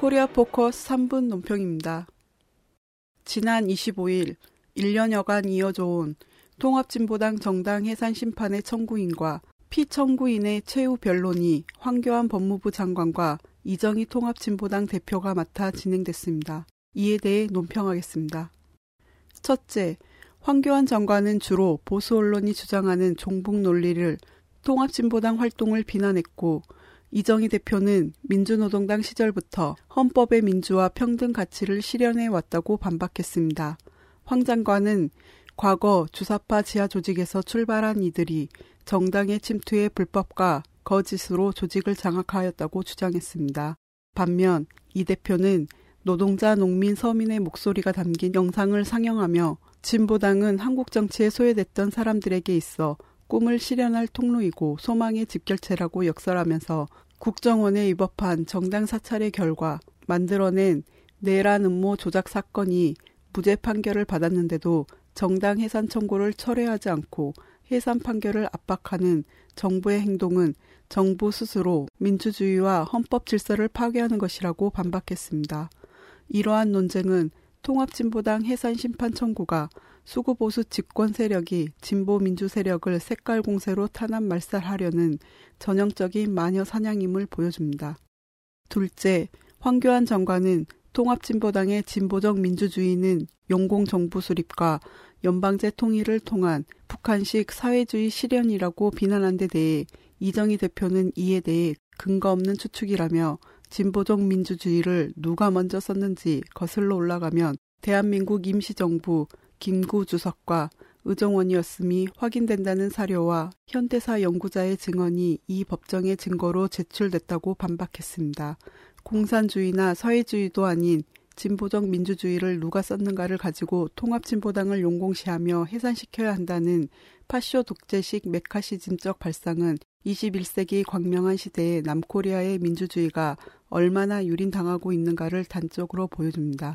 코리아 포커스 3분 논평입니다. 지난 25일 1년여간 이어져 온 통합진보당 정당 해산 심판의 청구인과 피청구인의 최후 변론이 황교안 법무부 장관과 이정희 통합진보당 대표가 맡아 진행됐습니다. 이에 대해 논평하겠습니다. 첫째, 황교안 장관은 주로 보수 언론이 주장하는 종북 논리를 통합진보당 활동을 비난했고 이정희 대표는 민주노동당 시절부터 헌법의 민주와 평등 가치를 실현해 왔다고 반박했습니다. 황 장관은 과거 주사파 지하 조직에서 출발한 이들이 정당의 침투에 불법과 거짓으로 조직을 장악하였다고 주장했습니다. 반면 이 대표는 노동자, 농민, 서민의 목소리가 담긴 영상을 상영하며 진보당은 한국 정치에 소외됐던 사람들에게 있어 꿈을 실현할 통로이고 소망의 집결체라고 역설하면서 국정원에 위법한 정당 사찰의 결과 만들어낸 내란 음모 조작 사건이 무죄 판결을 받았는데도 정당 해산 청구를 철회하지 않고 해산 판결을 압박하는 정부의 행동은 정부 스스로 민주주의와 헌법 질서를 파괴하는 것이라고 반박했습니다. 이러한 논쟁은 통합진보당 해산 심판 청구가 수구보수 집권 세력이 진보 민주 세력을 색깔 공세로 탄압 말살하려는 전형적인 마녀 사냥임을 보여줍니다. 둘째, 황교안 장관은 통합진보당의 진보적 민주주의는 용공정부 수립과 연방제 통일을 통한 북한식 사회주의 실현이라고 비난한 데 대해 이정희 대표는 이에 대해 근거 없는 추측이라며 진보적 민주주의를 누가 먼저 썼는지 거슬러 올라가면 대한민국 임시정부 김구 주석과 의정원이었음이 확인된다는 사료와 현대사 연구자의 증언이 이 법정의 증거로 제출됐다고 반박했습니다. 공산주의나 사회주의도 아닌 진보적 민주주의를 누가 썼는가를 가지고 통합진보당을 용공시하며 해산시켜야 한다는 파쇼 독재식 메카시즘적 발상은 21세기 광명한 시대의 남코리아의 민주주의가 얼마나 유린당하고 있는가를 단적으로 보여줍니다.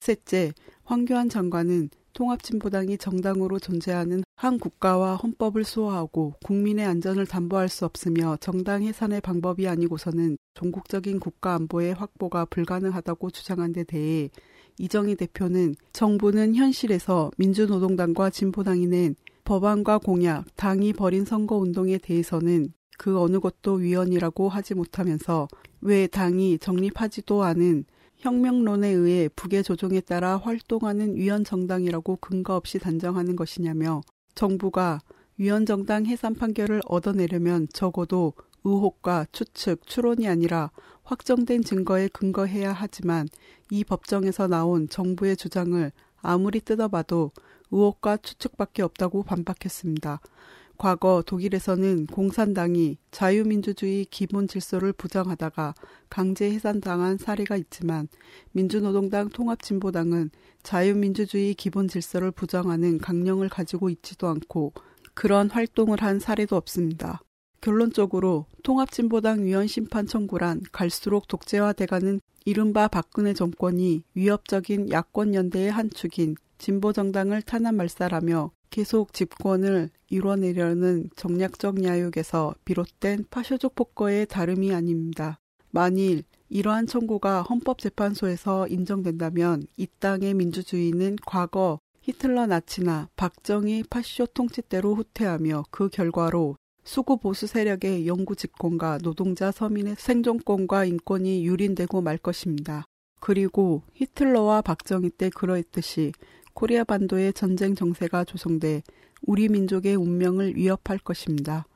셋째, 황교안 장관은 통합진보당이 정당으로 존재하는 한 국가와 헌법을 수호하고 국민의 안전을 담보할 수 없으며 정당 해산의 방법이 아니고서는 종국적인 국가 안보의 확보가 불가능하다고 주장한 데 대해 이정희 대표는 정부는 현실에서 민주노동당과 진보당이 낸 법안과 공약, 당이 벌인 선거운동에 대해서는 그 어느 것도 위헌이라고 하지 못하면서 왜 당이 정립하지도 않은 혁명론에 의해 북의 조종에 따라 활동하는 위헌 정당이라고 근거 없이 단정하는 것이냐며 정부가 위헌 정당 해산 판결을 얻어내려면 적어도 의혹과 추측, 추론이 아니라 확정된 증거에 근거해야 하지만 이 법정에서 나온 정부의 주장을 아무리 뜯어봐도 의혹과 추측밖에 없다고 반박했습니다. 과거 독일에서는 공산당이 자유민주주의 기본 질서를 부정하다가 강제 해산당한 사례가 있지만 민주노동당 통합진보당은 자유민주주의 기본 질서를 부정하는 강령을 가지고 있지도 않고 그런 활동을 한 사례도 없습니다. 결론적으로 통합진보당 위헌 심판 청구란 갈수록 독재화돼가는 이른바 박근혜 정권이 위협적인 야권 연대의 한 축인 진보 정당을 탄압 말살하며 계속 집권을 이뤄내려는 정략적 야욕에서 비롯된 파쇼족 폭거의 다름이 아닙니다. 만일 이러한 청구가 헌법재판소에서 인정된다면 이 땅의 민주주의는 과거 히틀러 나치나 박정희 파쇼 통치 때로 후퇴하며 그 결과로 수구 보수 세력의 영구 집권과 노동자 서민의 생존권과 인권이 유린되고 말 것입니다. 그리고 히틀러와 박정희 때 그러했듯이 코리아 반도의 전쟁 정세가 조성돼 우리 민족의 운명을 위협할 것입니다.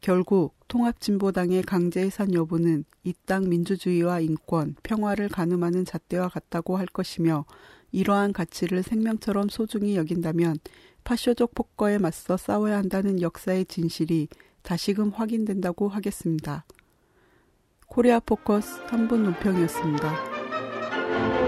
결국 통합진보당의 강제 해산 여부는 이 땅 민주주의와 인권, 평화를 가늠하는 잣대와 같다고 할 것이며 이러한 가치를 생명처럼 소중히 여긴다면 파쇼적 폭거에 맞서 싸워야 한다는 역사의 진실이 다시금 확인된다고 하겠습니다. 코리아 포커스 3분 논평이었습니다.